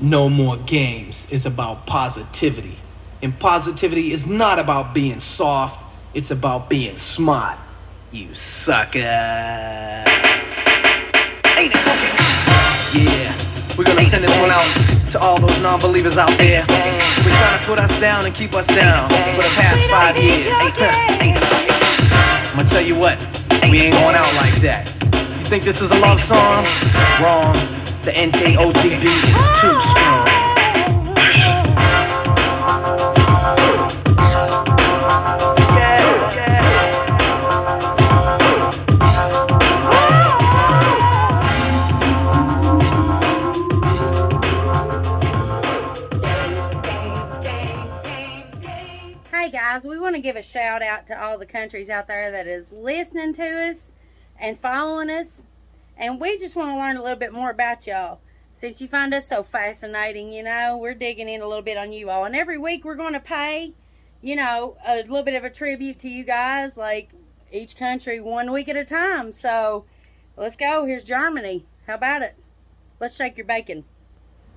No More Games is about positivity. And positivity is not about being soft, it's about being smart. You sucker. Ain't it fucking? Yeah, we're gonna send this one out to all those non believers out there. We're trying to put us down and keep us down for the past five years. I'm gonna tell you what, we ain't going out like that. You think this is a love song? Wrong. The NKOTB is too strong. Hey guys, we want to give a shout out to all the countries out there that is listening to us and following us. And we just want to learn a little bit more about y'all. Since you find us so fascinating, you know, we're digging in a little bit on you all. And every week we're going to pay, you know, a little bit of a tribute to you guys, like each country one week at a time. So let's go. Here's Germany. How about it? Let's shake your bacon.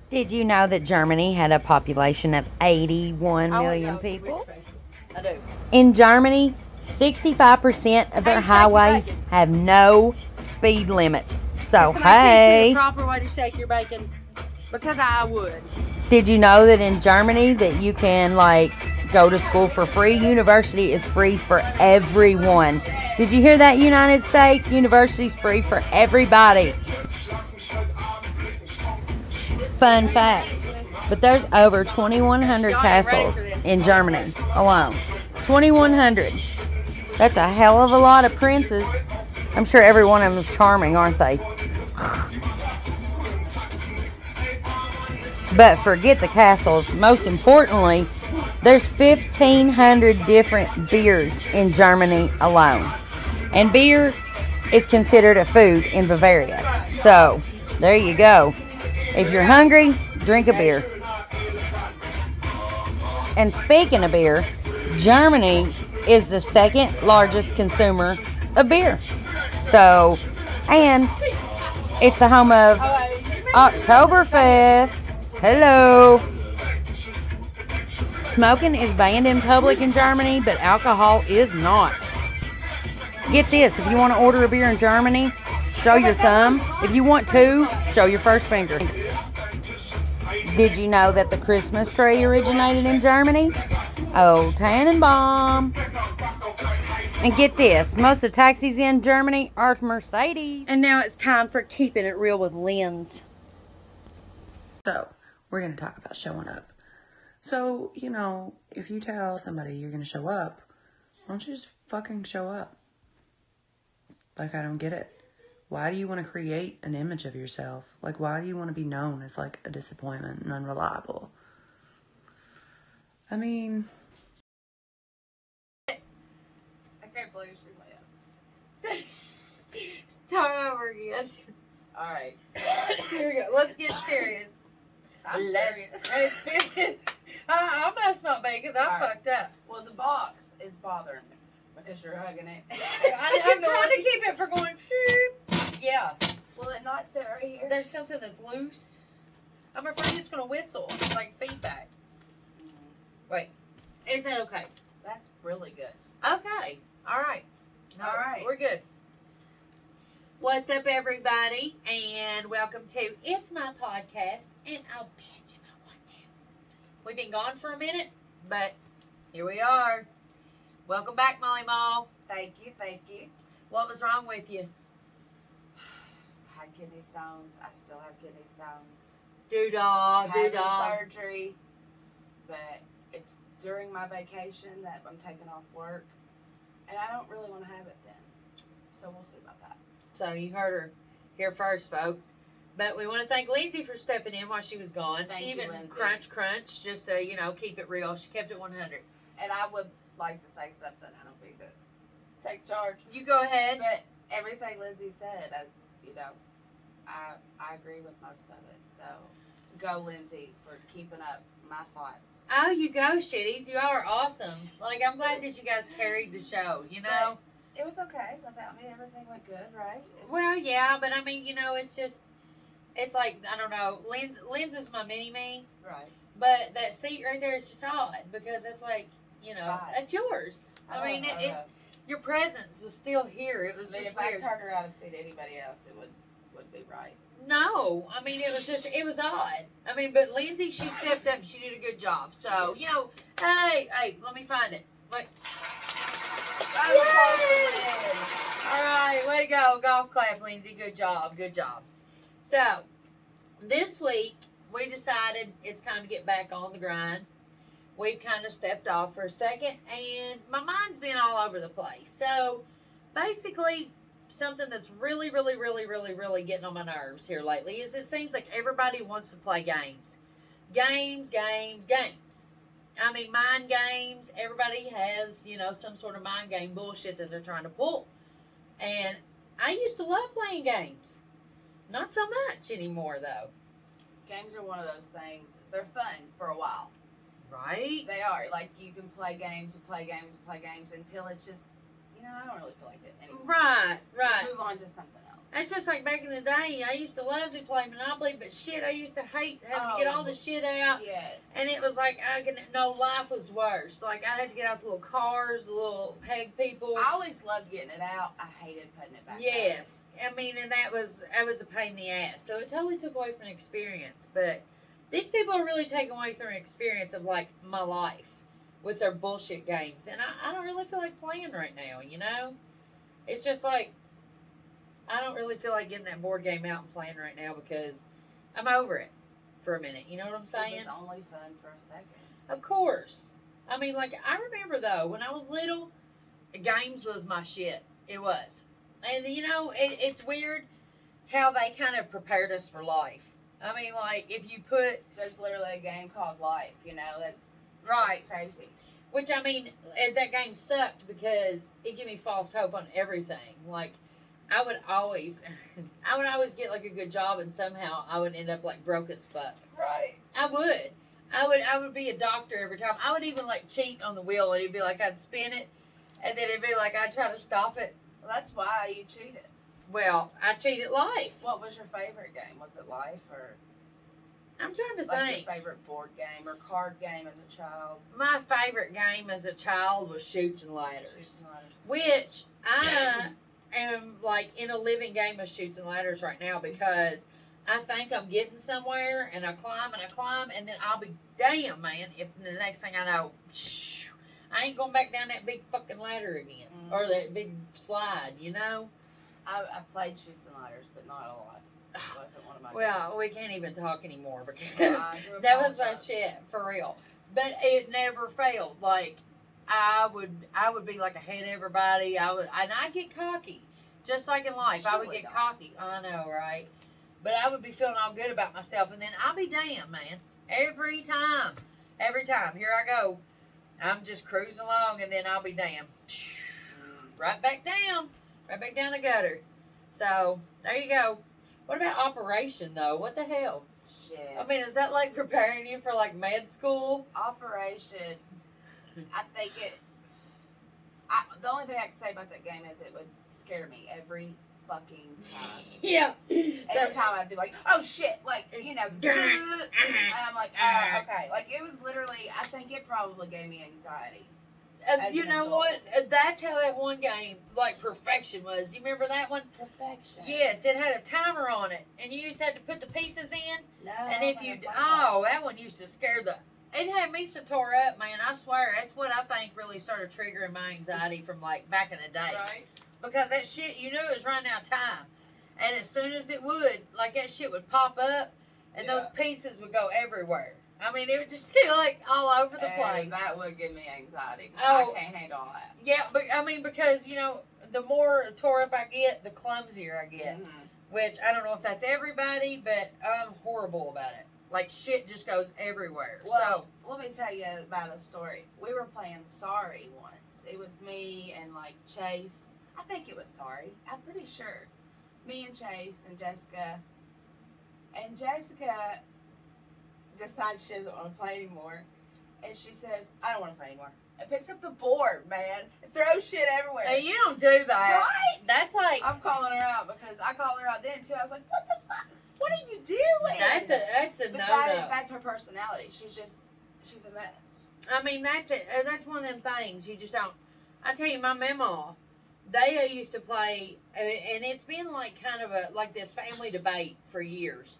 Did you know that Germany had a population of 81 million people? I do. In Germany, 65% of their Hey, shake your highways have no speed limit. So, Somebody teach me hey, the proper way to shake your bacon. Because I would. did you know that in Germany that you can like go to school for free? University is free for everyone. Did you hear that United States? University's free for everybody. Fun fact. But there's over 2100 Y'all ain't ready castles in Germany alone. 2100. That's a hell of a lot of princes. I'm sure every one of them is charming, aren't they? But forget the castles. Most importantly, there's 1,500 different beers in Germany alone. And beer is considered a food in Bavaria. So, there you go. If you're hungry, drink a beer. And speaking of beer, Germany is the second largest consumer of beer. So, and it's the home of Oktoberfest. Hello. Smoking is banned in public in Germany, but alcohol is not. Get this if you want to order a beer in Germany, show your thumb. If you want to, show your first finger. Did you know that the Christmas tree originated in Germany? Oh, Tannenbaum. And get this most of the taxis in Germany are Mercedes. And now it's time for keeping it real with Lens. So, we're going to talk about showing up. So, you know, if you tell somebody you're going to show up, why don't you just fucking show up? Like, I don't get it. Why do you want to create an image of yourself? Like, why do you want to be known as like a disappointment and unreliable? I mean, I can't believe she laughed. Start over again. All right. Here we go. Let's get serious. I'm serious. I, I must not be because I All right. fucked up. Well, the box is bothering me because you're hugging it. I, I'm trying to keep it from going. shoop. Yeah. Will it not sit right here? There's something that's loose. I'm afraid it's gonna whistle. It's like feedback. Wait. Is that okay? That's really good. Okay. All right. No, All right. We're good. What's up, everybody? And welcome to It's My Podcast. And I'll bet if I want to. We've been gone for a minute, but here we are. Welcome back, Molly Mall. Thank you, thank you. What was wrong with you? Had kidney stones. I still have kidney stones. Doodah, doodah. surgery, but it's during my vacation that I'm taking off work, and I don't really want to have it then. So we'll see about that. So you heard her here first, folks. But we want to thank Lindsay for stepping in while she was gone. Thank she you, even Lindsay. crunch crunch just to you know keep it real. She kept it 100. And I would like to say something. I don't mean to take charge. You go ahead. But everything Lindsay said, as you know, I I agree with most of it. So go, Lindsay, for keeping up my thoughts. Oh, you go, shitties. You are awesome. Like I'm glad that you guys carried the show. You know. It was okay without me. Everything went good, right? Well, yeah, but I mean, you know, it's just it's like I don't know. Lens Lens is my mini me, Right. but that seat right there is just odd because it's like you know Right. it's yours. I, mean, it, it's your presence was still here. It was I just if I weird. turned around and seen anybody else, it would be right. No, I mean it was just it was odd. I mean, but Lindsay she stepped up. She did a good job. So you know, hey, hey, let me find it. Wait. All right, way to go, golf clap, Lindsay. Good job, good job. So this week we decided it's time to get back on the grind. We've kind of stepped off for a second, and my mind's been all over the place. So basically, something that's really, really, really, really, really getting on my nerves here lately is it seems like everybody wants to play games, games, games, games. I mean, mind games. Everybody has, you know, some sort of mind game bullshit that they're trying to pull. And I used to love playing games. Not so much anymore, though. Games are one of those things. They're fun for a while. Right? They are. Like you can play games and play games and play games until it's just, you know, I don't really feel like it anymore. Right, right. Move on to something else. It's just like back in the day, I used to love to play Monopoly, but shit, I used to hate having to get all the oh. shit out. Yes. And it was like, I can, no, life was worse. Like, I had to get out the little cars, the little peg people. I always loved getting it out. I hated putting it back. Yes, I mean, and that was that was a pain in the ass. So it totally took away from the experience. But these people are really taking away from the experience of like my life with their bullshit games, and I, I don't really feel like playing right now. You know, it's just like I don't really feel like getting that board game out and playing right now because I'm over it for a minute. You know what I'm saying? was only fun for a second. Of course. I mean, like I remember though when I was little, games was my shit. It was, and you know, it, it's weird how they kind of prepared us for life. I mean, like if you put There's literally a game called Life. You know, that's right, that's crazy. which I mean, that game sucked because it gave me false hope on everything. Like I would always, I would always get like a good job, and somehow I would end up like broke as fuck. Right. I would. I would I would be a doctor every time. I would even like cheat on the wheel and it'd be like I'd spin it and then it'd be like I'd try to stop it. Well, that's why you cheated. Well, I cheated life. What was your favorite game? Was it Life or I'm trying to like think. your favorite board game or card game as a child? My favorite game as a child was chutes and ladders. Chutes and ladders. Which I am like in a living game of chutes and ladders right now because I think I'm getting somewhere and I climb and I climb and then I'll be damn man if the next thing I know I ain't going back down that big fucking ladder again or mm-hmm. that big slide, you know? I, I played Chutes and Ladders, but not a lot. It wasn't one of my Well, games. we can't even talk anymore because that was my shit for real. But it never failed. Like I would, I would be like ahead of everybody. I would, and I get cocky, just like in life. I would get not. cocky. I know, right? But I would be feeling all good about myself, and then I'll be damn, man. Every time, every time. Here I go. I'm just cruising along, and then I'll be damn. Right back down, right back down the gutter. So there you go. What about operation though? What the hell? Shit. I mean, is that like preparing you for like med school? Operation. I think it. I, the only thing I can say about that game is it would scare me every fucking time. Yeah. Every time I'd be like, "Oh shit!" Like you know, and I'm like, "Oh, okay." Like it was literally. I think it probably gave me anxiety. Uh, you know adult. what? Uh, That's how that one game, like perfection, was. You remember that one? Perfection. Yes, it had a timer on it, and you used to have to put the pieces in. No. and if you, think I played that. oh, that one used to scare the. It had me so tore up, man. I swear, that's what I think really started triggering my anxiety from like back in the day. Right. because that shit you knew it was running out of time. And as soon as it would, like that shit would pop up and those pieces would go everywhere. I mean, it would just be like all over the And place. that would give me anxiety. Oh. I can't handle that. yeah, but I mean, because, you know, the more tore up I get, the clumsier I get. Mhm. Which I don't know if that's everybody, but I'm horrible about it. Like shit just goes everywhere. Well, let me tell you about a story. We were playing Sorry once. It was me and like Chase. I think it was Sorry. I'm pretty sure. Me and Chase and Jessica. And Jessica decides she doesn't want to play anymore. And she says, I don't want to play anymore. It picks up the board, man, and throws shit everywhere. so hey, you don't do that. right? That's like I'm calling her out because I called her out then too. I was like, what the fuck? What are you doing? That's a that's a But no that is that's her personality. She's just she's a mess. I mean, that's it. That's one of them things you just don't. I tell you, my mama, they used to play, and it's been like kind of a like this family debate for years.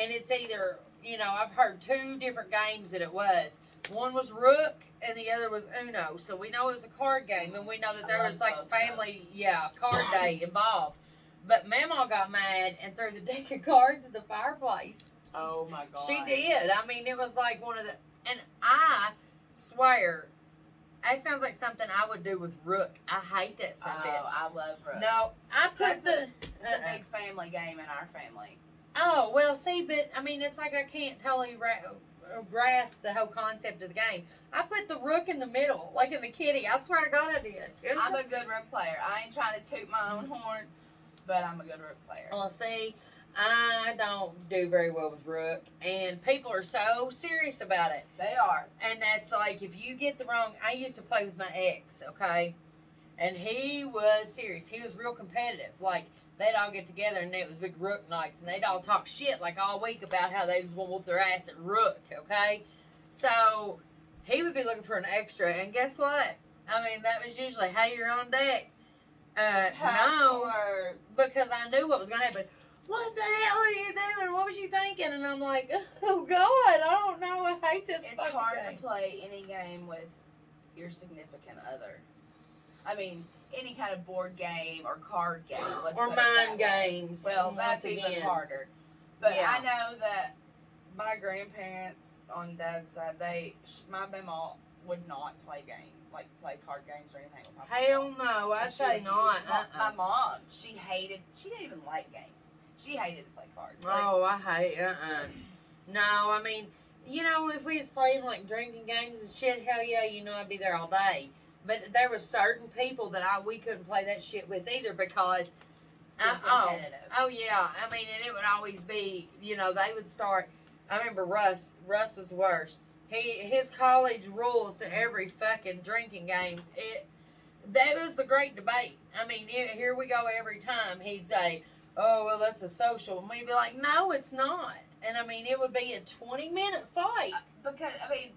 And it's either you know I've heard two different games that it was. One was Rook, and the other was Uno. So we know it was a card game, and we know that there was like family, yeah, card day involved. But Mama got mad and threw the deck of cards at the fireplace. Oh my god. She did. I mean, it was like one of the, and I swear, that sounds like something I would do with Rook. I hate that Oh, subject. I love Rook. no, I put That's the. It's uh-uh. a big family game in our family. Oh well, see, but I mean, it's like I can't totally ra- uh, grasp the whole concept of the game. I put the Rook in the middle, like in the kitty. I swear to God, I did. I'm a good Rook player. I ain't trying to toot my own horn, but I'm a good Rook player. Well, see, I don't do very well with Rook, and people are so serious about it. They are. And that's like if you get the wrong. I used to play with my ex, okay, and he was serious. He was real competitive. Like they'd all get together and it was big rook nights, and they'd all talk shit like all week about how they was gonna whoop their ass at rook, okay. So he would be looking for an extra, and guess what? I mean that was usually hey you're on deck. Uh, no, Backwards. because I knew what was gonna happen. What the hell are you doing? What was you thinking? And I'm like, oh God, I don't know. I hate this. It's hard game. to play any game with your significant other. I mean, any kind of board game or card game. Or mind games. Well, that's even harder. But Yeah. I know that my grandparents on dad's side, they, my mama would not play game, like play card games or anything with my Hell mama. no, I'd say not. My, Uh-uh. my mom, she hated, she didn't even like games. She hated to play cards. Like, Oh, I hate. Uh uh No, I mean, you know, if we was playing like drinking games and shit, hell yeah, you know, I'd be there all day. But there were certain people that I we couldn't play that shit with either because. oh, oh yeah. I mean, and it would always be, you know, they would start. I remember Russ. Russ was the worst. He his college rules to every fucking drinking game. It that was the great debate. I mean, it, here we go every time. He'd say, "Oh well, that's a social," and we'd be like, "No, it's not." And I mean, it would be a twenty minute fight. because I mean,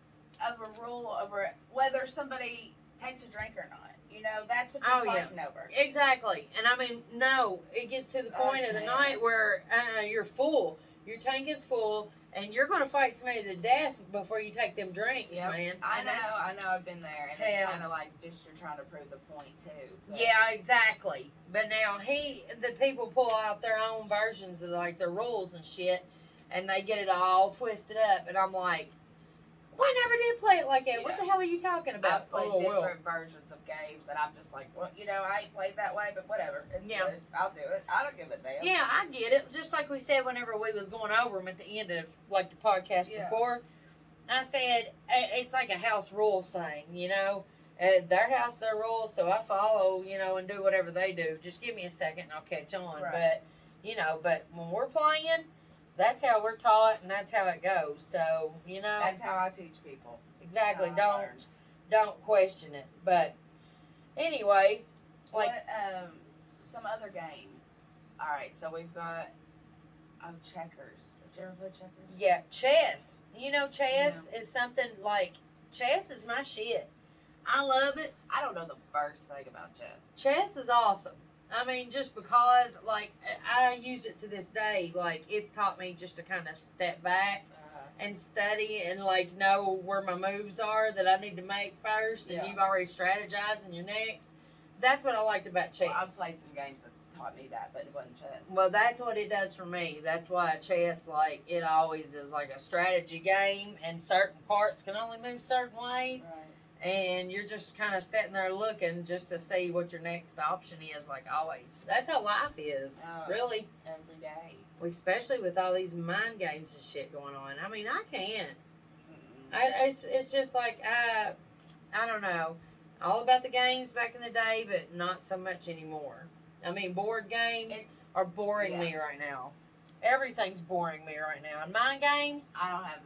of a rule over whether somebody takes a drink or not. You know, that's what you're Oh, yeah. fighting over. Exactly. And I mean, no, it gets to the point of the night where uh, you're full. Your tank is full, and you're going to fight somebody to death before you take them drinks, Yep. man. I And know, I know, I've been there, and Hell. it's kind of like just you're trying to prove the point too. But- Yeah, exactly. But now he, the people pull out their own versions of like their rules and shit, and they get it all twisted up, and I'm like, we never did play it like that. What Yeah. the hell are you talking about? I've played Oh, well. different versions of games, and I'm just like, well, you know, I ain't played that way, but whatever. It's Yeah. good. I'll do it. I don't give a damn. Yeah, I get it. Just like we said whenever we was going over them at the end of like the podcast Yeah. before, I said it's like a house rule thing, you know. Uh, their house, their rules, so I follow, you know, and do whatever they do. Just give me a second and I'll catch on. Right. But you know, but when we're playing, that's how we're taught and that's how it goes. So you know, That's how I teach people. exactly. how Don't learned. don't question it. But anyway, like what, um, some other games. All right, so we've got oh checkers. Did you ever play checkers? Yeah, chess. You know, chess is something like chess is my shit. I love it. I don't know the first thing about chess. Chess is awesome. I mean, just because like I use it to this day, like it's taught me just to kind of step back Uh, and study and like know where my moves are that I need to make first, and Yeah. you've already strategized in your next. That's what I liked about chess. well, I've played some games that's taught me that, but it wasn't chess. Well, that's what it does for me. That's why chess, like, it always is like a strategy game, and certain parts can only move certain ways, right. And you're just kind of sitting there looking just to see what your next option is, like always. That's how life is, Oh. really. every day. Especially with all these mind games and shit going on. I mean, I can't. I, it's, it's just like, I, I don't know. All about the games back in the day, but not so much anymore. I mean, board games It's are boring Yeah. me right now. Everything's boring me right now. And mind games, I don't have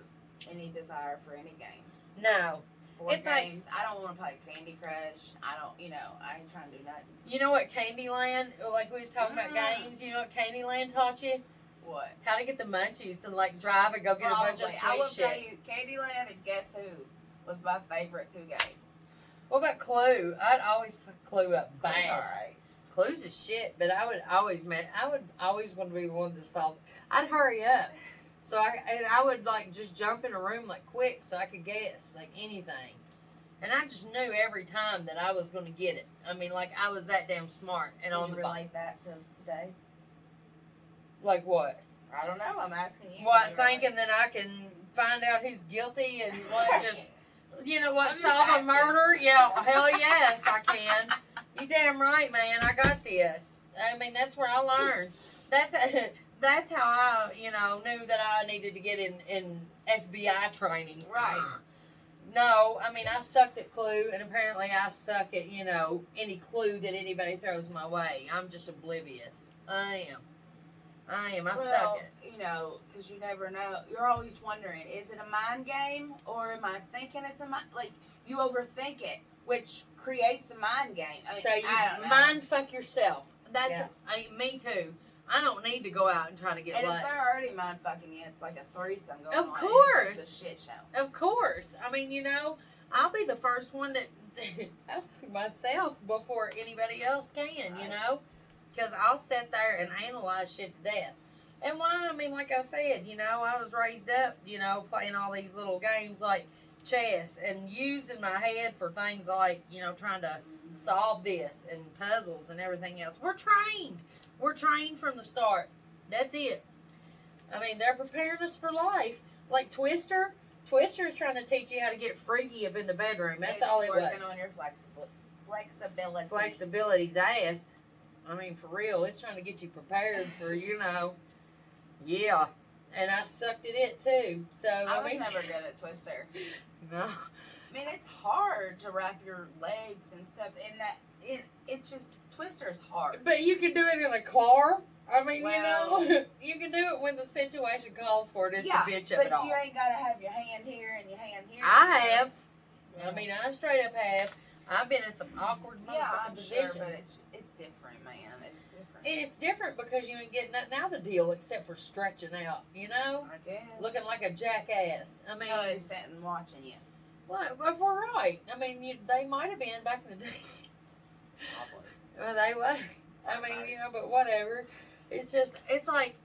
any desire for any games. no. Board It's like- I don't want to play Candy Crush. I don't. You know, I ain't trying to do nothing. You know what Candyland, like we was talking about Mm. games, you know what Candyland taught you? What? How to get the munchies and like drive and go get a bunch of Probably. I will sweet tell shit. you, Candyland and Guess Who was my favorite two games. What about Clue? I'd always put Clue up bad. alright. Clues is shit, but I would always man, I would always want to be the one to solve. I'd hurry up, so I and I would like just jump in a room like quick so I could guess like anything, and I just knew every time that I was going to get it. I mean, like I was that damn smart and Can on you the relate that to today? Like what? I don't know. I'm asking you. What Can you relate? thinking that I can find out who's guilty and what just you know what I'm solve a murder? Yeah, hell yes I can. You damn right, man. I got this. I mean that's where I learned. That's that's how I you know knew that I needed to get in in FBI training. Right. No, I mean I sucked at Clue, and apparently I suck at you know any clue that anybody throws my way. I'm just oblivious. I am. I am. I well, suck at. you know, because you never know. You're always wondering: is it a mind game, or am I thinking it's a mind? Like you overthink it, which creates a mind game. I mean, So you I don't know. mind fuck yourself. That's Yeah. I, me too. I don't need to go out and try to get And laid. if they're already mind fucking you, it's like a threesome going Of on. and course. it's a shit show. Of course. I mean, you know, I'll be the first one that myself before anybody else can. You know, because I'll sit there and analyze shit to death. And why? I mean, like I said, you know, I was raised up, you know, playing all these little games like chess and using my head for things like, you know, trying to solve this and puzzles and everything else. We're trained. We're trained from the start. That's it. I mean, they're preparing us for life. Like Twister, Twister is trying to teach you how to get freaky up in the bedroom. That's It's all it was. working on your flexible flexibility. Flexibility's ass. I mean, for real, it's trying to get you prepared for, you know, yeah. And I sucked at it too. So I I, was mean, never good at Twister. no. I mean, it's hard to wrap your legs and stuff and that. It, it's just Twister's hard. But you can do it in a car. I mean, Well- you know, you can do it when the situation calls for it. It's yeah, the bitch of but it all. you ain't gotta have your hand here and your hand here. I have. Yeah. I mean, I straight up have. I've been in some awkward yeah, motherfucking I'm sure, positions. but it's just, it's different, man. It's different. and it's different because you ain't getting nothing out of the deal except for stretching out, you know? I guess. Looking like a jackass. I mean, so it's standing watching you. what, but we're right. I mean, you, they might have been back in the day. Oh, Well, they were. I mean, you know, but whatever. It's just, it's like,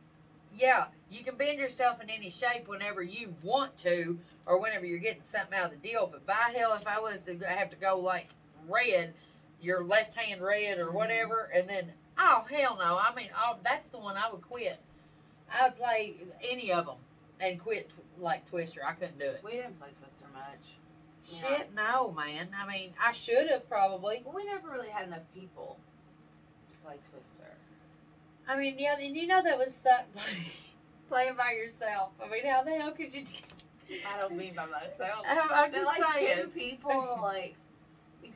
yeah, you can bend yourself in any shape whenever you want to, or whenever you're getting something out of the deal. But by hell, if I was to have to go like red, your left hand red or mm-hmm. whatever, and then oh hell no, I mean, oh that's the one I would quit. I would play any of them and quit like Twister. I couldn't do it. We didn't play Twister much. Shit, no, man. I mean, I should have probably. Well, we never really had enough people Twister. I mean, yeah, and you know that was suck playing by yourself. I mean, how the hell could you? Do- I don't mean by myself. I'm, I'm just like saying. two people, like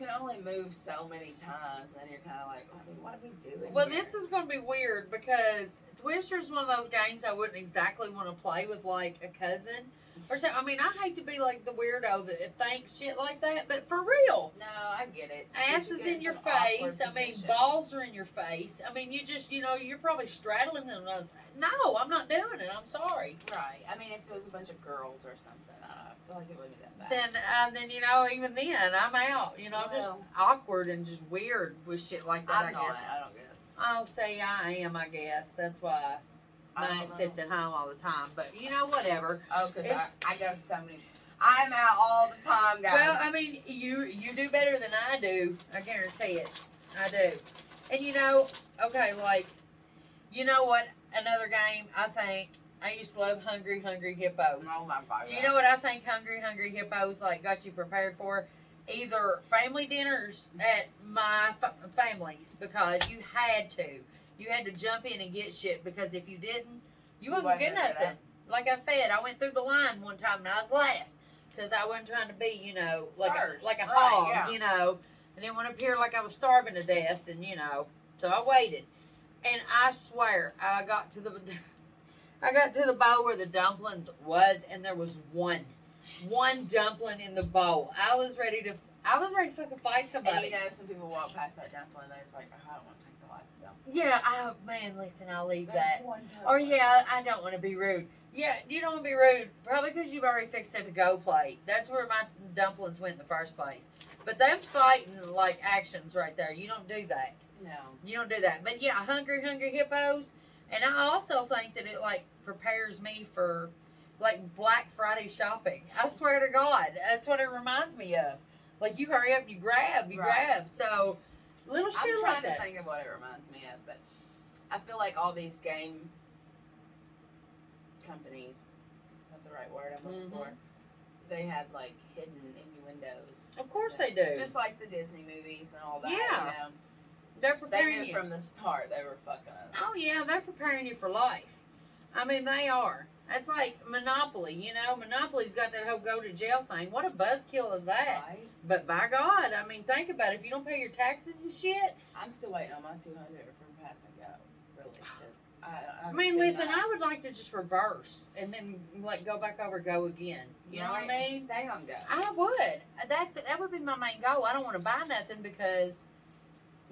can only move so many times, and you're kind of like, I mean, what are we doing? Well, here? this is going to be weird because Twister is one of those games I wouldn't exactly want to play with like a cousin or so. I mean, I hate to be like the weirdo that thinks shit like that, but for real. No, I get it. Ass is in your face. I mean, balls are in your face. I mean, you just, you know, you're probably straddling them. No, I'm not doing it. I'm sorry. Right. I mean, if it was a bunch of girls or something, I, don't know, I feel like it wouldn't be that bad. Then, uh, then you know, even then, I'm out. You know, I'm just Well. awkward and just weird with shit like that. I'm I not. guess. I don't guess. I'll say I am. I guess that's why I mine don't sits at home all the time. But you know, whatever. Oh, because I, It's- I go so many. I'm out all the time, guys. Well, I mean, you you do better than I do. I guarantee it. I do. And you know, okay, like, you know what? Another game I think I used to love Hungry Hungry Hippos. oh my god. Do you know what I think Hungry Hungry Hippos like got you prepared for? Either family dinners at my fa- families because you had to. You had to jump in and get shit because if you didn't, you get get nothing. Like I said, I went through the line one time and I was last because I wasn't trying to be, you know, like First, a, like a right, hog, yeah. you know. I didn't want to appear like I was starving to death, and you know, so I waited. And I swear, I got to the, I got to the bowl where the dumplings was, and there was one, one dumpling in the bowl. I was ready to, I was ready to fucking fight And somebody. you know, some people walk past that dumpling and they're like, oh, I don't want to take the last dumpling. Yeah, I man, listen, I'll leave There's that. Or yeah, I don't want to be rude. Yeah, you don't want to be rude. Probably because you've already fixed it to go plate. That's where my dumplings went in the first place. But them fighting like actions right there. You don't do that. No. You don't do that. But yeah, hungry, hungry hippos. And I also think that it like prepares me for like Black Friday shopping. I swear to God, that's what it reminds me of. Like you hurry up, you grab, you Right. grab. So little I'm shit trying like to that. think of what it reminds me of, but I feel like all these game companies, is that the right word I'm looking Mhm. for? They had like hidden innuendos. Of course they do. Just like the Disney movies and all that. Yeah. You know? They're They preparing knew you. from the start they were fucking us. Oh yeah, they're preparing you for life. I mean, they are. It's like Monopoly, you know. Monopoly's got that whole go to jail thing. What a buzzkill is that? Right? But by God, I mean, think about it. If you don't pay your taxes and shit, I'm still waiting on my 200 from pass and go. Really, just I, I, I mean, listen, that. I would like to just reverse and then like go back over, go again. You know what I Right, mean? Stay on go. I would. That's that would be my main goal. I don't want to buy nothing because,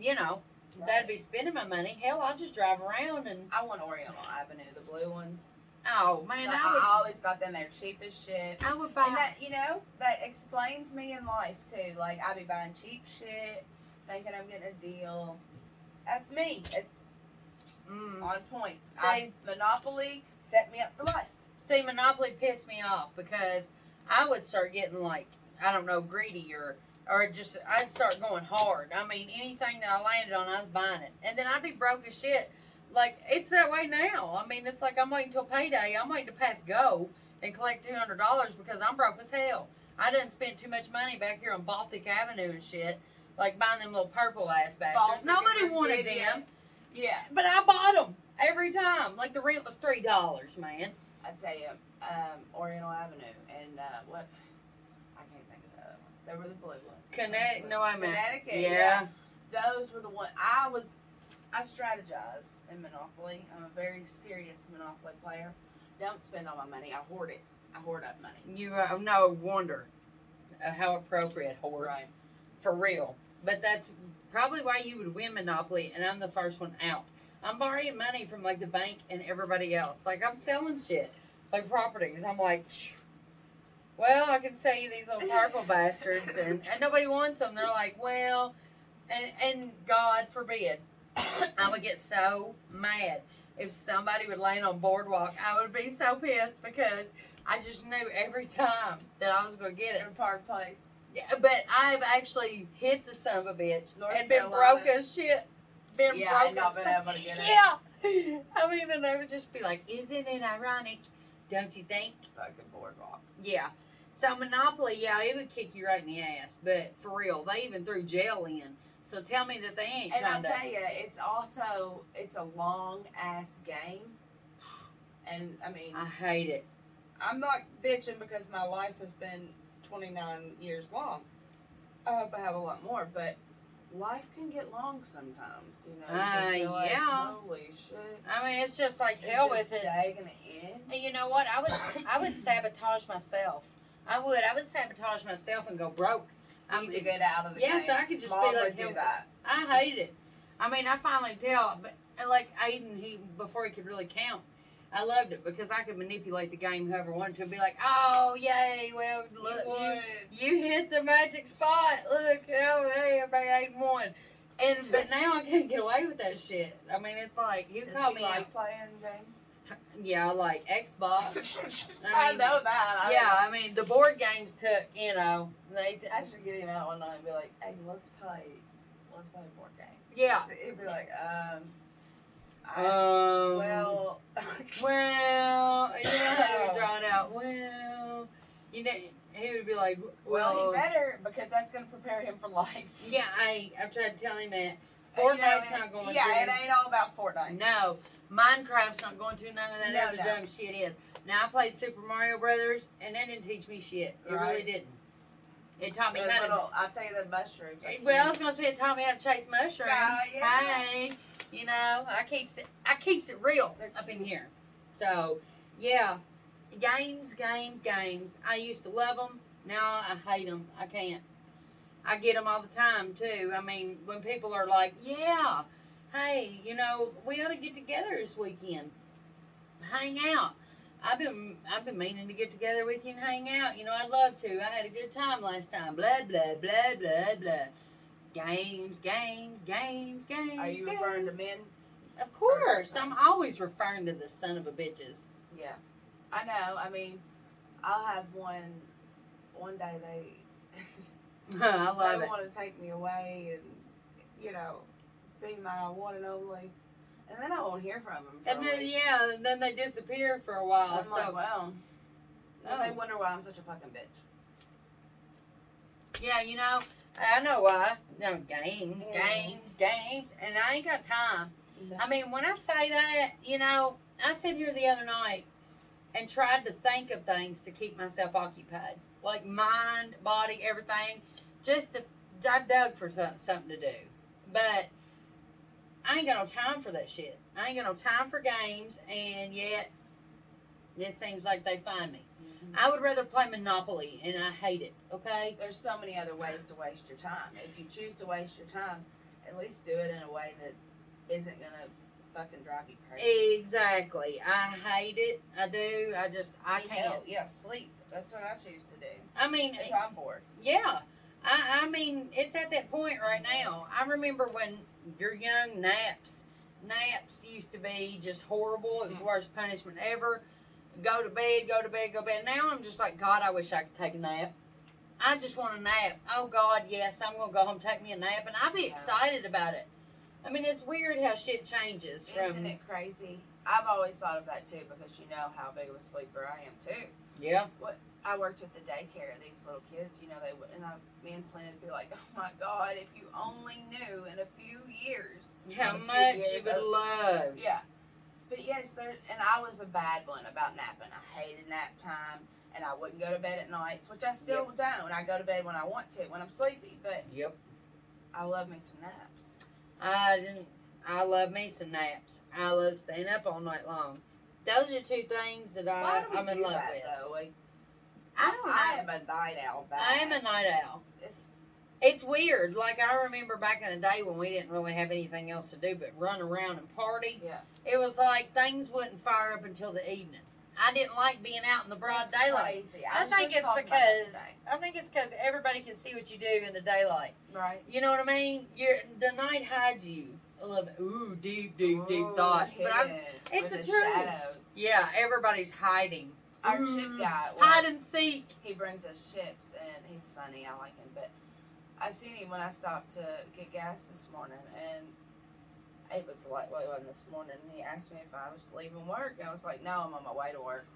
you know, that'd be spending my money. Hell, I'll just drive around and I want Oriental Avenue, the blue ones. oh man, I would. I always got them. They're cheap as shit. I would buy. And that, you know, that explains me in life too. Like I'd be buying cheap shit, thinking I'm getting a deal. That's me. It's Mm, on point. See? I, Monopoly set me up for life. See, Monopoly pissed me off because I would start getting like I don't know greedy or or just I'd start going hard. I mean, anything that I landed on, I was buying it, and then I'd be broke as shit. Like it's that way now. I mean, it's like I'm waiting till payday. I'm waiting to pass go and collect two hundred dollars because I'm broke as hell. I didn't spend too much money back here on Baltic Avenue and shit, like buying them little purple ass bastards. Baltic Nobody wanted them, Yeah. but I bought them every time. Like the rent was three dollars, man. I tell you, um, Oriental Avenue and uh, what? I can't think of the other ones. They were the blue ones. Connecticut, no, I meant Connecticut. yeah. Those were the one I was. I strategize in Monopoly. I'm a very serious Monopoly player. Don't spend all my money. I hoard it. I hoard up money. You uh, no wonder uh, how appropriate, whore. Right. For real. But that's probably why you would win Monopoly, and I'm the first one out. I'm borrowing money from like the bank and everybody else. Like I'm selling shit, like properties. I'm like, "Shh. Well, I can sell you these little purple bastards, and, and nobody wants them. They're like, well, and and God forbid, I would get so mad if somebody would land on boardwalk. I would be so pissed because I just knew every time that I was going to get it. In Park Place. Yeah, but I've actually hit the son of a bitch North and been Carolina. broke as shit. Been Yeah, broke and not been able to get it. Yeah. I mean, and they would just be like, "Isn't it ironic? Don't you think?" Fucking boardwalk. Yeah. So Monopoly, yeah, it would kick you right in the ass. But for real, they even threw jail in. So tell me that they ain't And trying I to. tell you, it's also it's a long ass game. And I mean, I hate it. I'm not bitching because my life has been 29 years long. I hope I have a lot more, but life can get long sometimes, you know. You Uh, like, yeah. Holy shit. I mean, it's just like Is hell with it. day gonna end? And you know what? I would I would sabotage myself. I would. I would sabotage myself and go broke. So I'm- you could get out of the Yeah, game. so I could just Mom be like do that. I hate it. I mean, I finally tell, but like Aiden, he before he could really count, I loved it because I could manipulate the game however I wanted to. Be like, oh yay, well look, You you, you hit the magic spot. Look, oh hey, everybody Aiden won. And but now I can't get away with that shit. I mean, it's like you he me like playing games? Yeah, like Xbox. I, mean, know that. I Yeah, I mean the board games took you know they. I should get him out one night and be like, "Hey, let's play, let's play a board game." Yeah. So he'd be like, "Um, I, Um, well, Well, you know how you drawn out. Well, you know, he would be like, well, well, he better because that's gonna prepare him for life." yeah, I I've tried to tell him that You know, Fortnite's not going to Yeah, to. it ain't all about Fortnite. No, Minecraft's not going to. None of that No, other no. dumb shit is. Now I played Super Mario Brothers, and that didn't teach me shit. It Right. really didn't. It taught me The how little, I'll tell you the mushrooms. to. Well, I was gonna say it taught me how to chase mushrooms. Ah, yeah. Hey, you know, I keeps it. I keeps it real They're up in here. So, yeah, games, games, games. I used to love them. Now I hate them. I can't. I get them all the time too. I mean, when people are like, "Yeah, hey, you know, we ought to get together this weekend, hang out. I've been I've been meaning to get together with you and hang out. You know, I'd love to. I had a good time last time. Blah blah blah blah blah. Games, games, games, games. Are you games. referring to men? Of course, I'm always referring to the son of a bitches. Yeah, I know. I mean, I'll have one. One day they I love they it. want to take me away and you know be my one and only, and then I won't hear from them. And then yeah, and then they disappear for a while. I'm so like, well, then they wonder why I'm such a fucking bitch. yeah, you know, I know why. No games, Mm. games, games, and I ain't got time. No. I mean, when I say that, you know, I sat here the other night and tried to think of things to keep myself occupied, like mind, body, everything, just to. I dug for some, something to do, but I ain't got no time for that shit. I ain't got no time for games, and yet it seems like they find me. Mm-hmm. I would rather play Monopoly, and I hate it. Okay. There's so many other ways to waste your time. If you choose to waste your time, at least do it in a way that isn't gonna fucking drive you crazy. Exactly. I hate it. I do. I just I can't. Hell, yeah, sleep. That's what I choose to do. I mean, If I'm bored. yeah. I I mean, it's at that point right now. I remember when you're young, naps naps used to be just horrible. It was the mm-hmm. worst punishment ever. Go to bed, go to bed, go to bed. Now I'm just like, God, I wish I could take a nap. I just want a nap. Oh God, yes, I'm gonna go home, take me a nap, and I'd be excited about it. I mean, it's weird how shit changes from. Isn't it crazy? I've always thought of that too because you know how big of a sleeper I am too. Yeah. I worked at the daycare. Of these little kids, you know, they would, and I, me and Selena would be like, "Oh my God, if you only knew in a few years How few much you years would of- love. Yeah. But yes, there and I was a bad one about napping. I hated nap time and I wouldn't go to bed at nights, which I still don't. I go to bed when I want to, when I'm sleepy, but Yep. I love me some naps. I didn't. I love me some naps. I love staying up all night long. Those are two things that I, Why do we I'm in love that, with. though? Like, I don't know. I am a night owl. I am a night owl. It's It's weird. Like I remember back in the day when we didn't really have anything else to do but run around and party. yeah. It was like things wouldn't fire up until the evening. I didn't like being out in the broad It's daylight. Crazy. I, was think it's talking about that because. I think it's because everybody can see what you do in the daylight. right. You know what I mean? You're the night hides you a little bit. Ooh, deep, deep, deep Ooh, thoughts. But I'm it's the truth. shadows. yeah. Everybody's hiding. Our Ooh, chip guy. hide and seek. he brings us chips and he's funny. I like him, but I seen him when I stopped to get gas this morning, and it was like well, wasn't this morning. And he asked me if I was leaving work, and I was like, "No, I'm on my way to work."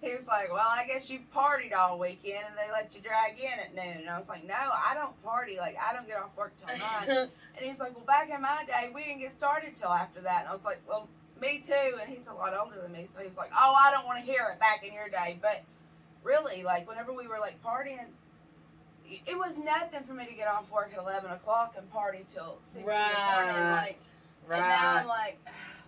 He was like, "Well, I guess you partied all weekend, and they let you drag in at noon." And I was like, "No, I don't party. Like I don't get off work till nine." And he was like, "Well, back in my day, we didn't get started till after that." And I was like, "Well, me too." And he's a lot older than me, so he was like, "Oh, I don't want to hear it back in your day." But really, like whenever we were like partying, it- was nothing for me to get off work at eleven o'clock and party till six in the morning. Like, right. And now I'm like,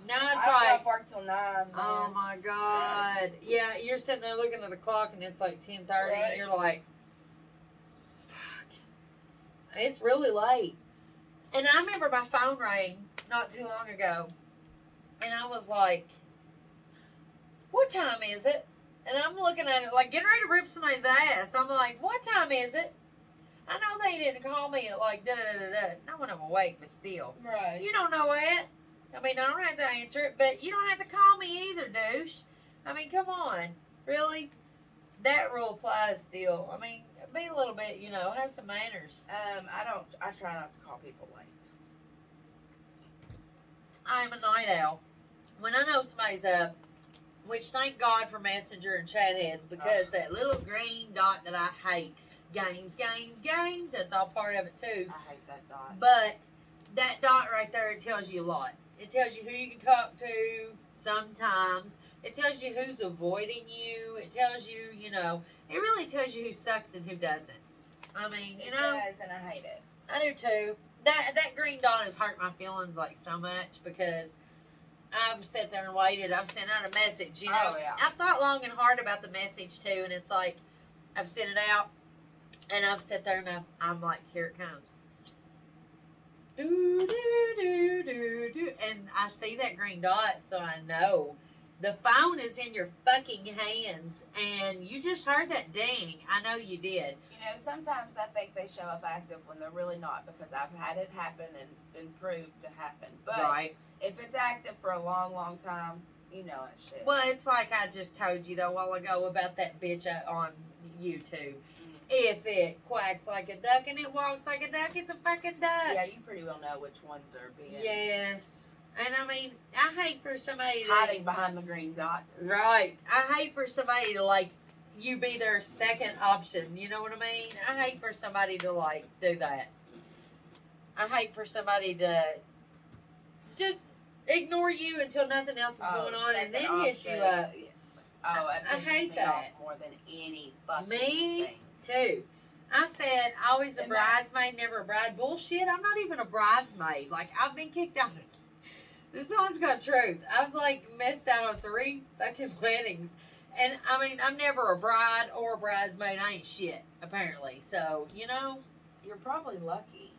Now I it's get like, off work till nine. oh my god. Yeah, you're sitting there looking at the clock and it's like ten thirty, Right. and you're like, fuck. It's really late. And I remember my phone rang not too long ago, and I was like, "What time is it?" And I'm looking at it like getting ready to rip somebody's ass. I'm like, "What time is it?" I know they didn't call me at like da da da da da. Not when I'm awake, but still. Right. You don't know it. I mean, I don't have to answer it, but you don't have to call me either, douche. I mean, come on. Really? That rule applies still. I mean, be a little bit, you know, have some manners. Um, I don't. I try not to call people late. I'm a night owl. When I know somebody's up, which thank God for Messenger and chat heads because that little green dot that I hate, games, games, games, that's all part of it too. I hate that dot. But that dot right there, it tells you a lot. It tells you who you can talk to sometimes. It tells you who's avoiding you. It tells you, you know, it really tells you who sucks and who doesn't. I mean, you it know, does, and I hate it. I do too. That that green dot has hurt my feelings like so much because I've sat there and waited. I've sent out a message, you oh, know. Oh, yeah. I've thought long and hard about the message too, and it's like I've sent it out, and I've sat there and I've, I'm like, here it comes. do do do do do, and I see that green dot, so I know the phone is in your fucking hands, and you just heard that ding. I know you did. You know, sometimes I think they show up active when they're really not because I've had it happen and been proved to happen. But right. if it's active for a long, long time, you know it should. Well, it's like I just told you though a while ago about that bitch uh, on YouTube. If it quacks like a duck and it walks like a duck, it's a fucking duck. yeah, you pretty well know which ones are being Yes. And I mean, I hate for somebody to hiding behind the green dot. Right. I hate for somebody to like you be their second option. You know what I mean? I hate for somebody to like do that. I hate for somebody to just ignore you until nothing else is oh, going on and then hit you up. Oh, it I hate that. more than any fucking Me? thing. too. I said always a And that- bridesmaid, never a bride. Bullshit. I'm not even a bridesmaid. Like I've been kicked out. of This song's got truth. I've like messed out on three fucking weddings, and I mean I'm never a bride or a bridesmaid. I ain't shit apparently. So you know, You're probably lucky.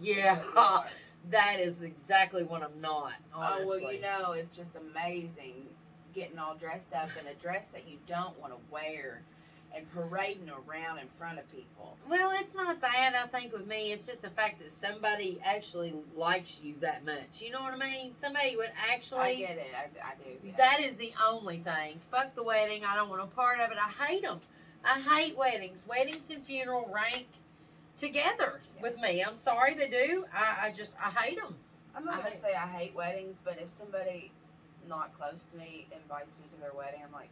yeah, that you are. that is exactly what I'm not. Honestly. Oh well, you know it's just amazing getting all dressed up in a dress that you don't want to wear and parading around in front of people. Well, it's not that. I think with me, it's just the fact that somebody actually likes you that much. You know what I mean? Somebody would actually. I get it. I, I do. Yeah. That is the only thing. Fuck the wedding. I don't want a part of it. I hate them. I hate weddings. Weddings and funeral rank together with me. I'm sorry they do. I, I just I hate them. I'm not I gonna hate- say I hate weddings, but if somebody not close to me invites me to their wedding, I'm like,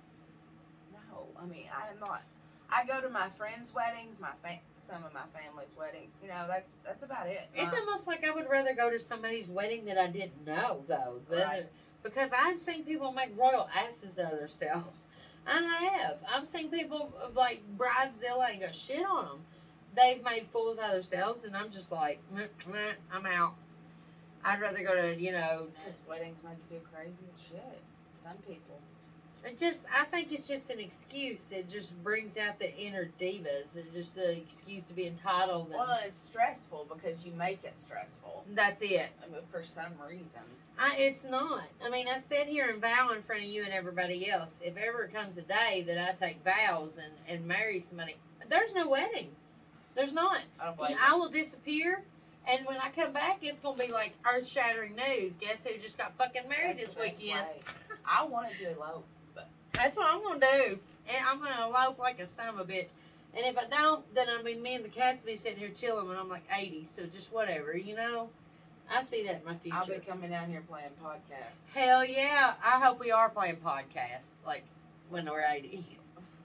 no. I mean, I am not. I go to my friends' weddings, my fa- some of my family's weddings. You know, that's that's about it. It's Uh, almost like I would rather go to somebody's wedding that I didn't know though, than Right. because I've seen people make royal asses of themselves. I have. I've seen people uh, like Bridezilla ain't got shit on them. They've made fools out of themselves, and I'm just like, "Meh, meh, I'm out. I'd rather go to you know Because weddings make you do crazy as shit. Some people. It just, I think it's just an excuse. It just brings out the inner divas. It's just an excuse to be entitled. And Well, it's stressful because you make it stressful. that's it. I mean, for some reason. I, it's not. I mean, I sit here and vow in front of you and everybody else. If ever comes a day that I take vows and, and marry somebody, there's no wedding. There's not. I don't blame I will disappear. And when I come back, it's going to be like earth shattering news. Guess who just got fucking married That's this weekend? I wanted to elope. That's what I'm gonna do. And I'm gonna elope like a son of a bitch. And if I don't, then I mean, me and the cats be sitting here chilling when I'm like 80. So just whatever, you know. I see that in my future. I'll be coming down here playing podcasts. Hell yeah! I hope we are playing podcasts like when we're 80.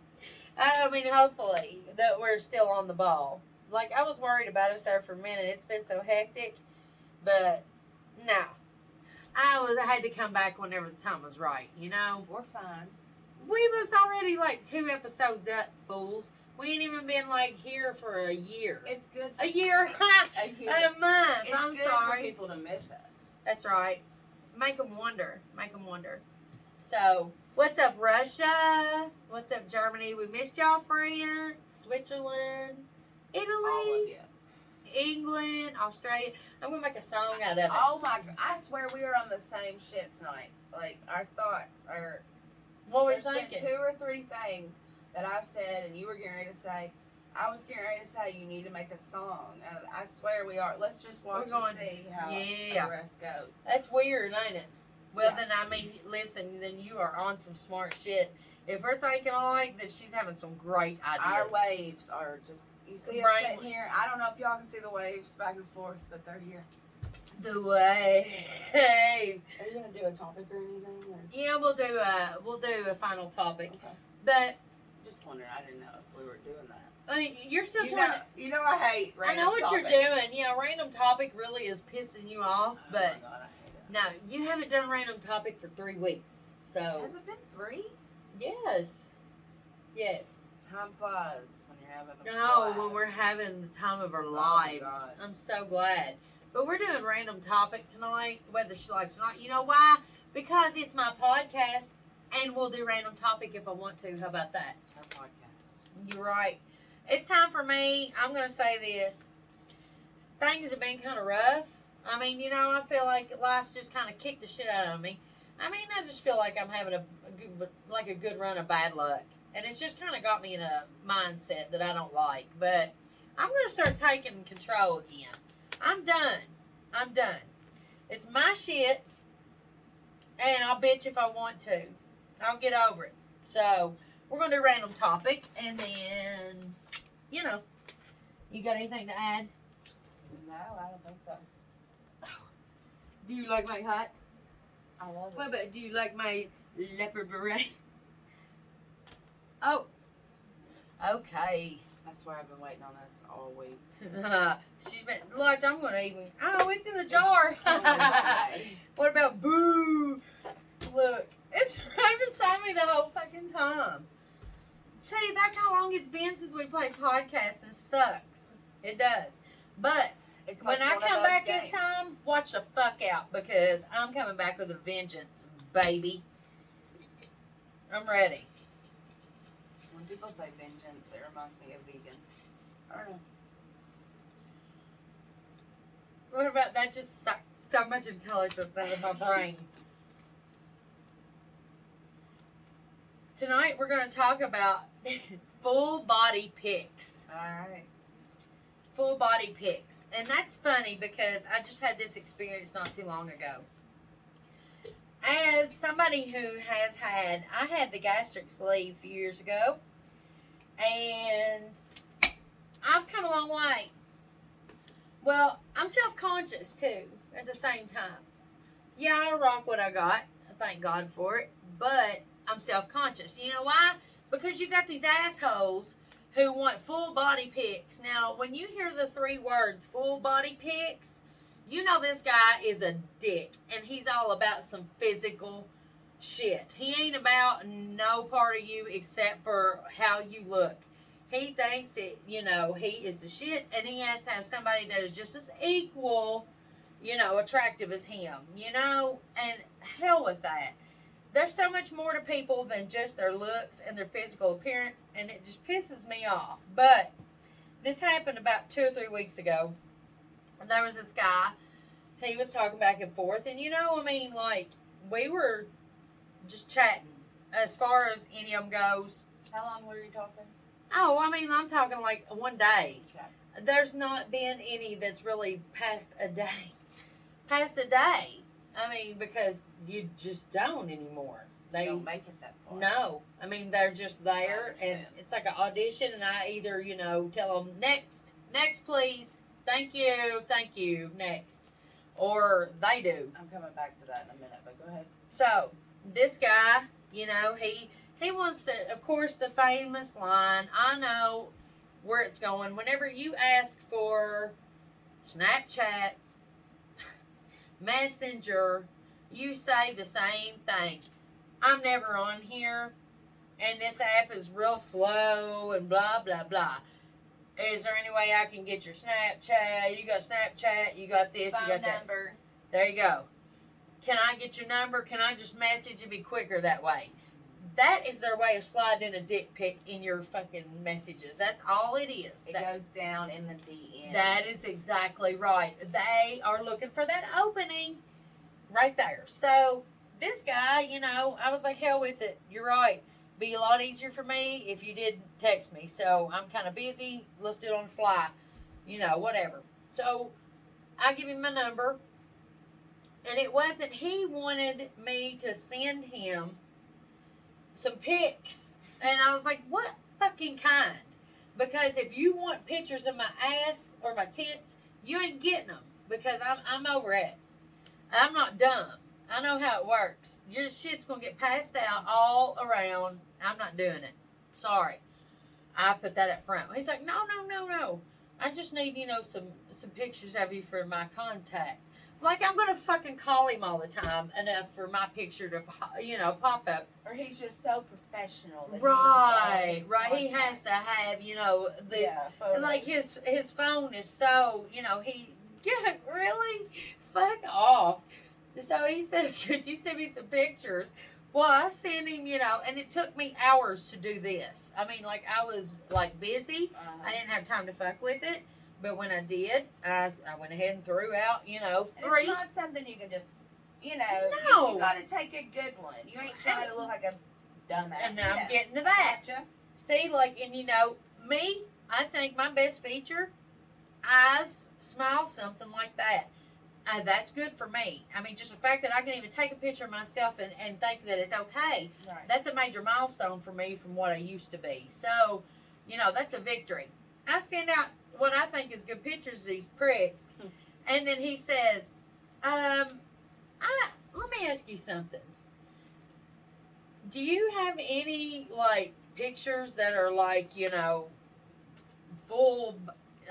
I mean, hopefully that we're still on the ball. Like I was worried about us there for a minute. It's been so hectic, but no. I was I had to come back whenever the time was right. You know. We're fine. We was already like two episodes up, fools. We ain't even been like here for a year. It's good. a year, A year. a month. It's I'm good sorry. for people to miss us. That's right. Make them wonder. Make them wonder. So, what's up, Russia? What's up, Germany? We missed y'all, France, Switzerland, All of Italy, you. England, Australia. I'm gonna make a song out of it. Oh my! I swear we are on the same shit tonight. Like our thoughts are. What were There's you been thinking? two or three things that I said, and you were getting ready to say. I was getting ready to say you need to make a song. And I swear we are. Let's just watch We're going- and see how yeah. the rest goes. That's weird, ain't it? Well, Yeah. then I mean, listen. Then you are on some smart shit. If we're thinking alike, then she's having some great ideas. Our waves are just. You see us Right. sitting here. I don't know if y'all can see the waves back and forth, but they're here. The way. Hey. Are you gonna do a topic or anything? Or? Yeah, we'll do a we'll do a final topic. Okay. But Just wondering. I didn't know if we were doing that. I mean, you're still You know, trying. you know I hate. to, I know what random you're doing. Yeah, random topic really is pissing you off. Oh But my God, I hate it. no, you haven't done random topic for three weeks. So Has it been three? yes, yes. Time flies when you're having a No, blast. when we're having the time of our Oh my lives. God. I'm so glad. But we're doing random topic tonight, whether she likes or not. You know why? Because it's my podcast, and we'll do random topic if I want to. How about that? It's our podcast. You're right. It's time for me. I'm going to say this. Things have been kind of rough I mean, you know, I feel like life's just kind of kicked the shit out of me. I mean, I just feel like I'm having a, a good, like a good run of bad luck, and it's just kind of got me in a mindset that I don't like. But I'm gonna start taking control again. I'm done. I'm done. It's my shit, and I'll bitch if I want to. I'll get over it. So we're gonna do a random topic, and then, you know, you got anything to add? No, I don't think so. Do you like my hat? I love it. What about do you like my leopard beret? Oh. Okay. I swear I've been waiting on this all week. She's been look, I'm gonna even Oh, it's in the jar. It's on the way. what about boo? Look, it's right beside me the whole fucking time. See, that's how long it's been since we played podcasts. This sucks. It does. But when I come back games. this time, watch the fuck out because I'm coming back with a vengeance, baby. I'm ready. People say vengeance, it reminds me of vegan. I don't know. What about that? Just sucked so much intelligence out of my brain. Tonight we're going to talk about full body pics. Alright. Full body pics. And that's funny because I just had this experience not too long ago. As somebody who has had, I had the gastric sleeve a few years ago, and I've come a long way. Well, I'm self conscious too at the same time. Yeah, I rock what I got. I Thank God for it. But I'm self conscious. You know why? Because you got these assholes who want full body pics. Now, when you hear the three words full body pics, you know this guy is a dick and he's all about some physical shit. He ain't about no part of you except for how you look. He thinks that, you know, he is the shit and he has to have somebody that is just as equal, you know, attractive as him, you know? And hell with that. There's so much more to people than just their looks and their physical appearance, and it just pisses me off. But this happened about two or three weeks ago. And there was this guy, he was talking back and forth, and you know, I mean, like, we were just chatting as far as any of them goes. How long were you talking? Oh, I mean, I'm talking like one day. Okay. There's not been any that's really past a day. Past a day. I mean, because you just don't anymore. They They don't make it that far. no, I mean they're just there, and it's like an audition, and I either you know tell them next, next please, thank you, thank you, next, or they do. I'm coming back to that in a minute, but go ahead. So this guy, you know, he he wants to, of course, the famous line. I know where it's going. Whenever you ask for Snapchat, Messenger, you say the same thing. I'm never on here, and this app is real slow and blah blah blah. Is there any way I can get your Snapchat? You got Snapchat, you got this, you Phone got that. There you go. Can I get your number? Can I just message you? Be quicker that way. That is their way of sliding a dick pic in your fucking messages. That's all it is. It That- goes down in the DM. that is exactly right. They are looking for that opening right there. So this guy, you know, I was like, hell with it. You're right. Be a lot easier for me if you did text me. So I'm kind of busy. Let's do it on the fly. You know, whatever. So I give him my number. And it wasn't, he wanted me to send him some pics. And I was like, what fucking kind? Because if you want pictures of my ass or my tits, you ain't getting them because I'm I'm over it. I'm not dumb. I know how it works. Your shit's gonna get passed out all around. I'm not doing it. Sorry. I put that up front. He's like, no, no, no, no. I just need you know some some pictures of you for my contact. Like I'm gonna fucking call him all the time enough for my picture to you know pop up or he's just so professional. Right, right. He has to have, you know, the yeah, like his his phone is so, you know, he yeah, really fuck off. So he says, "Could you send me some pictures?" Well, I sent him, you know, and it took me hours to do this. I mean, like I was like busy. Uh, I didn't have time to fuck with it. But when I did, I, I went ahead and threw out, you know, three. It's not something you can just, you know. No. You, you gotta take a good one. You ain't trying to look like a dumbass. and now. I'm getting to that. Gotcha. See, like, and you know, me, I think my best feature, eyes, smile, something like that. Uh, that's good for me. I mean, just the fact that I can even take a picture of myself and, and think that it's okay, Right. that's a major milestone for me from what I used to be. So, you know, that's a victory. I send out what I think is good pictures of these pricks, and then he says, um, I, let me ask you something. Do you have any, like, pictures that are, like, you know, full?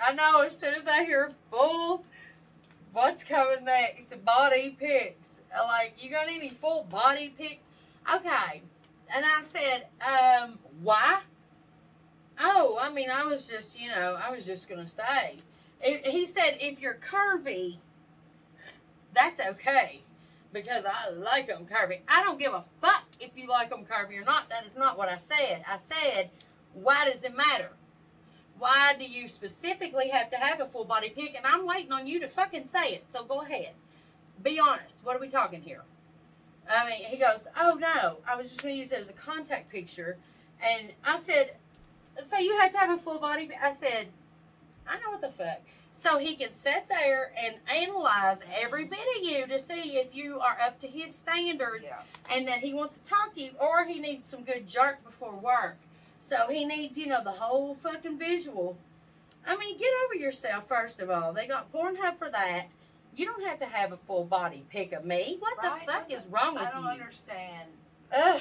I know as soon as I hear full, what's coming next? Body pics. Like, you got any full body pics? Okay. And I said, um, why? Oh, I mean, I was just, you know, I was just going to say. It, he said, if you're curvy, that's okay. Because I like them curvy. I don't give a fuck if you like them curvy or not. That is not what I said. I said, why does it matter? Why do you specifically have to have a full body pic? And I'm waiting on you to fucking say it. So go ahead. Be honest. What are we talking here? I mean, he goes, oh no, I was just going to use it as a contact picture. And I said, so you had to have a full body. I said, I know what the fuck. So he can sit there and analyze every bit of you to see if you are up to his standards Yeah. and that he wants to talk to you, or he needs some good jerk before work. So he needs, you know, the whole fucking visual. I mean, get over yourself, first of all. They got Pornhub for that. You don't have to have a full body pic of me. What Right? the fuck is wrong with you? I don't you? understand. Ugh.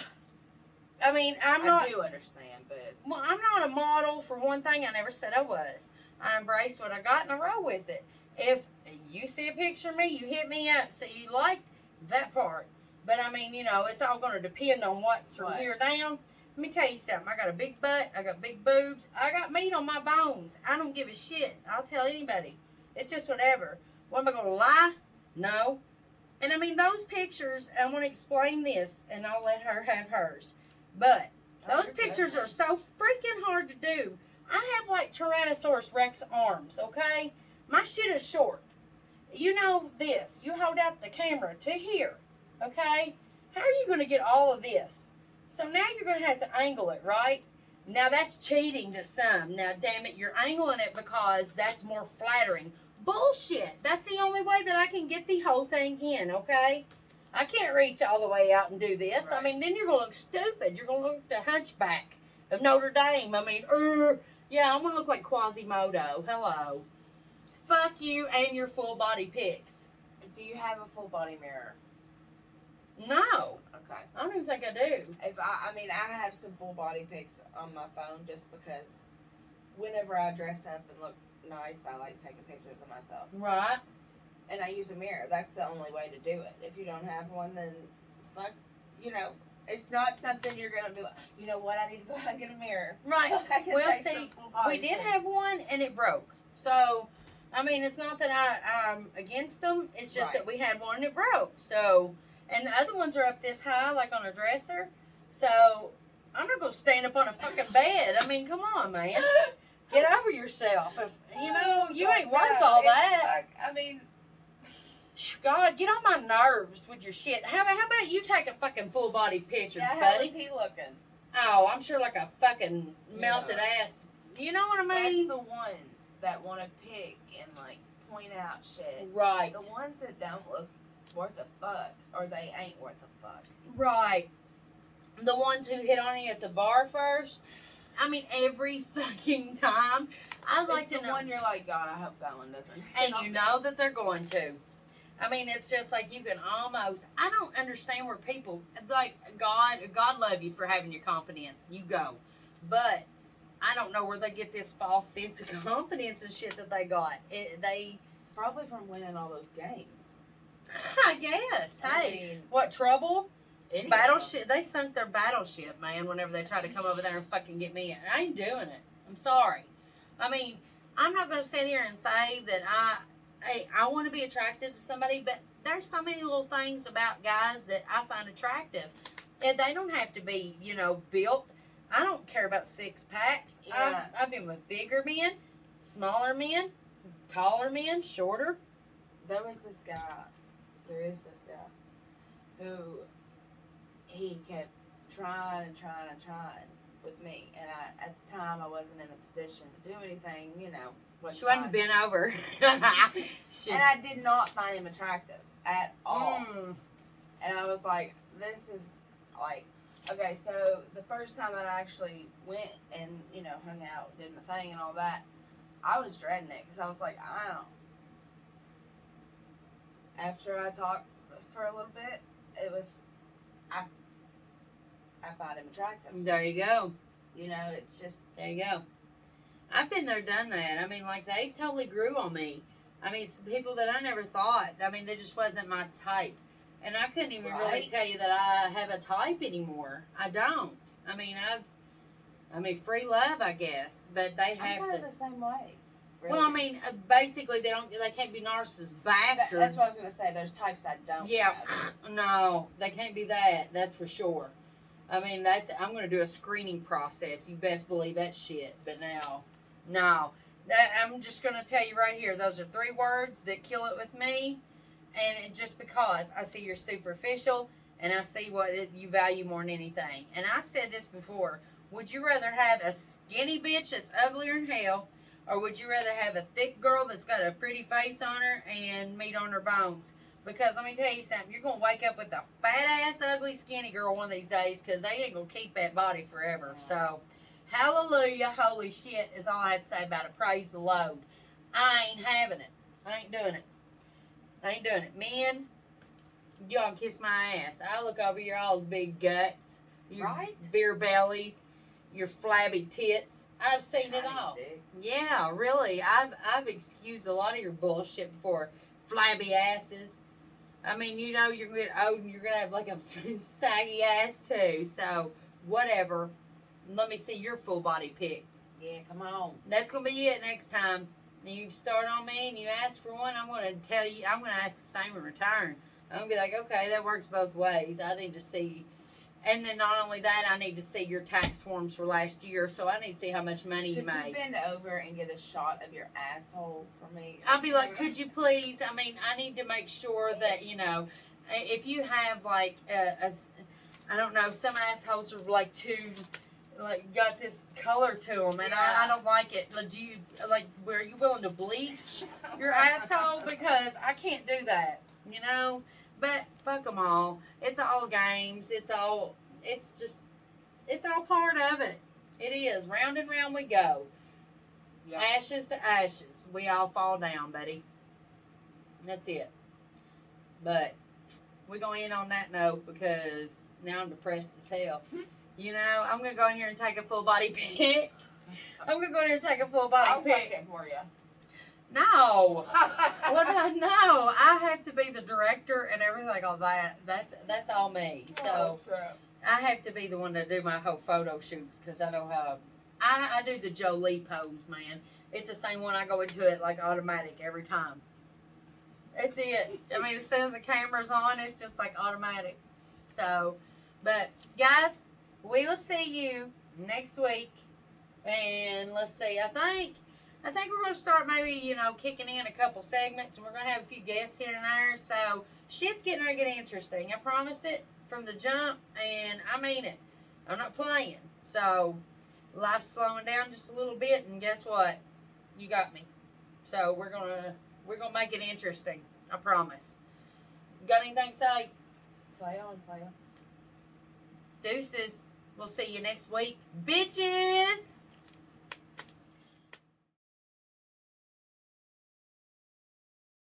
I mean, I'm not. i do understand, but Well, I'm not a model for one thing. I never said I was. I embrace what I got and I roll with it. If you see a picture of me, you hit me up. So you like that part. But I mean, you know, it's all going to depend on what's from Right. here down. Let me tell you something. I got a big butt. I got big boobs. I got meat on my bones. I don't give a shit. I'll tell anybody. It's just whatever. What am I going to lie? No. And I mean, those pictures, I want to explain this and I'll let her have hers. But Oh, those pictures are so freaking hard to do. I have like Tyrannosaurus Rex arms, okay? My shit is short. You know this. You hold out the camera to here, okay? How are you going to get all of this? So now you're going to have to angle it, right? Now that's cheating to some. Now, damn it, you're angling it because that's more flattering. Bullshit. That's the only way that I can get the whole thing in, okay? I can't reach all the way out and do this. I mean, then you're going to look stupid. You're going to look the hunchback of Notre Dame. I mean, er, yeah, I'm going to look like Quasimodo. Hello. Fuck you and your full body pics. Do you have a full body mirror? No, Okay. I don't even think I do. If I, I mean, I have some full body pics on my phone just because whenever I dress up and look nice, I like taking pictures of myself. Right. And I use a mirror. That's the only way to do it. If you don't have one, then fuck, you know, it's not something you're gonna be like. You know what? I need to go out and get a mirror. Right. So Well, see, some full body We did pics. have one and it broke. So, I mean, it's not that I, I'm against them. It's just Right. that we had one and it broke. So, and the other ones are up this high, like on a dresser. So, I'm not going to stand up on a fucking bed. I mean, come on, man. Get over yourself. If You know, oh, you ain't worth all that. like- I mean, God, get on my nerves with your shit. How, about- how about you take a fucking full body picture, yeah, how buddy? is he looking? Oh, I'm sure like a fucking melted Yeah. ass. You know what I mean? That's the ones that want to pick and like point out shit. right. The ones that don't look worth a fuck, or they ain't worth a fuck. Right. The ones who hit on you at the bar first. I mean, every fucking time. I'd like it's to the know. one you're like, God, I hope that one doesn't. and you know that they're going to. I mean, it's just like you can almost. I don't understand where people like God. God love you for having your confidence. You go, but I don't know where they get this false sense of confidence and shit that they got. It, they, probably from winning all those games. I guess. I Hey, mean, what trouble? any of Battleship. They sunk their battleship, man. Whenever they try to come over there and fucking get me, I ain't doing it. I'm sorry. I mean, I'm not gonna sit here and say that I, hey, I want to be attracted to somebody, but there's so many little things about guys that I find attractive, and they don't have to be, you know, built. I don't care about six packs. Yeah. I've, I've been with bigger men, smaller men, Taller men, shorter. there was this guy, there is this guy, who he kept trying and trying and trying with me, and I at the time I wasn't in a position to do anything, you know. She wasn't bent over. She- and I did not find him attractive at all. Mm. And I was like, this is like, okay, so the first time that I actually went and, you know, hung out, did my thing and all that, I was dreading it because I was like, I don't. After I talked for a little bit, it was, I, I find him attractive. There you go. You know, it's just, There you go. I've been there, done that. I mean, like they totally grew on me. I mean, some people that I never thought. I mean, they just wasn't my type, and I couldn't even really tell you that I have a type anymore. I don't. I mean, I've. I mean, free love, I guess, but they I'm have kind to. of the same way. Well, I mean, uh, basically, they don't. They can't be narcissists, That- that's what I was gonna say. There's types I don't. Yeah, have. no, they can't be that. That's for sure. I mean, that's I'm gonna do a screening process. You best believe that shit. But now, no, I'm just gonna tell you right here. Those are three words that kill it with me, and it, just because I see you're superficial and I see what it, you value more than anything. And I said this before. Would you rather have a skinny bitch that's uglier than hell, or would you rather have a thick girl that's got a pretty face on her and meat on her bones? Because let me tell you something, you're gonna wake up with a fat ass, ugly, skinny girl one of these days, because they ain't gonna keep that body forever. So, hallelujah, holy shit is all I have to say about it. Praise the Lord. I ain't having it. I ain't doing it. I ain't doing it. Men, y'all kiss my ass. I look over your all big guts, your Right? beer bellies, your flabby tits. I've seen it all. dicks. Yeah, really. I've I've excused a lot of your bullshit before. Flabby asses. I mean, you know, you're gonna get old and you're gonna have like a saggy ass too. So whatever. Let me see your full body pic. Yeah, come on. That's gonna be it next time. You start on me and you ask for one. I'm gonna tell you. I'm gonna ask the same in return. I'm gonna be like, okay, that works both ways. I need to see. And then not only that, I need to see your tax forms for last year, so I need to see how much money you Could you made. bend over and get a shot of your asshole for me? I'll be like, could you please? I mean, I need to make sure that you know, if you have like a, a I don't know, some assholes are like too, like got this color to them, and I, I don't like it. Like, do you like? Were you willing to bleach your asshole? Because I can't do that, you know. But fuck them all. It's all games. It's all. It's just. It's all part of it. It is. Round and round we go. Yeah. Ashes to ashes. We all fall down, buddy. That's it. But we're going to end on that note because now I'm depressed as hell. You know, I'm going to go in here and take a full body pic. I'm going to go in here and take a full body I'll pic. it for you. No. What I know, I have to be the director and everything like all that. That's that's all me. So oh, I have to be the one to do my whole photo shoots because I know how. I, I do the Jolie pose, man. It's the same one. I go into it like automatic every time. That's it. I mean, as soon as the camera's on, it's just like automatic. So, but guys, we will see you next week. And let's see. I think I think we're gonna start maybe you know kicking in a couple segments, and we're gonna have a few guests here and there. So shit's getting ready to get interesting. I promised it from the jump, and I mean it. I'm not playing. So life's slowing down just a little bit, and guess what? You got me. So we're gonna we're gonna make it interesting. I promise. Got anything to say? Play on, play on. Deuces. We'll see you next week, bitches.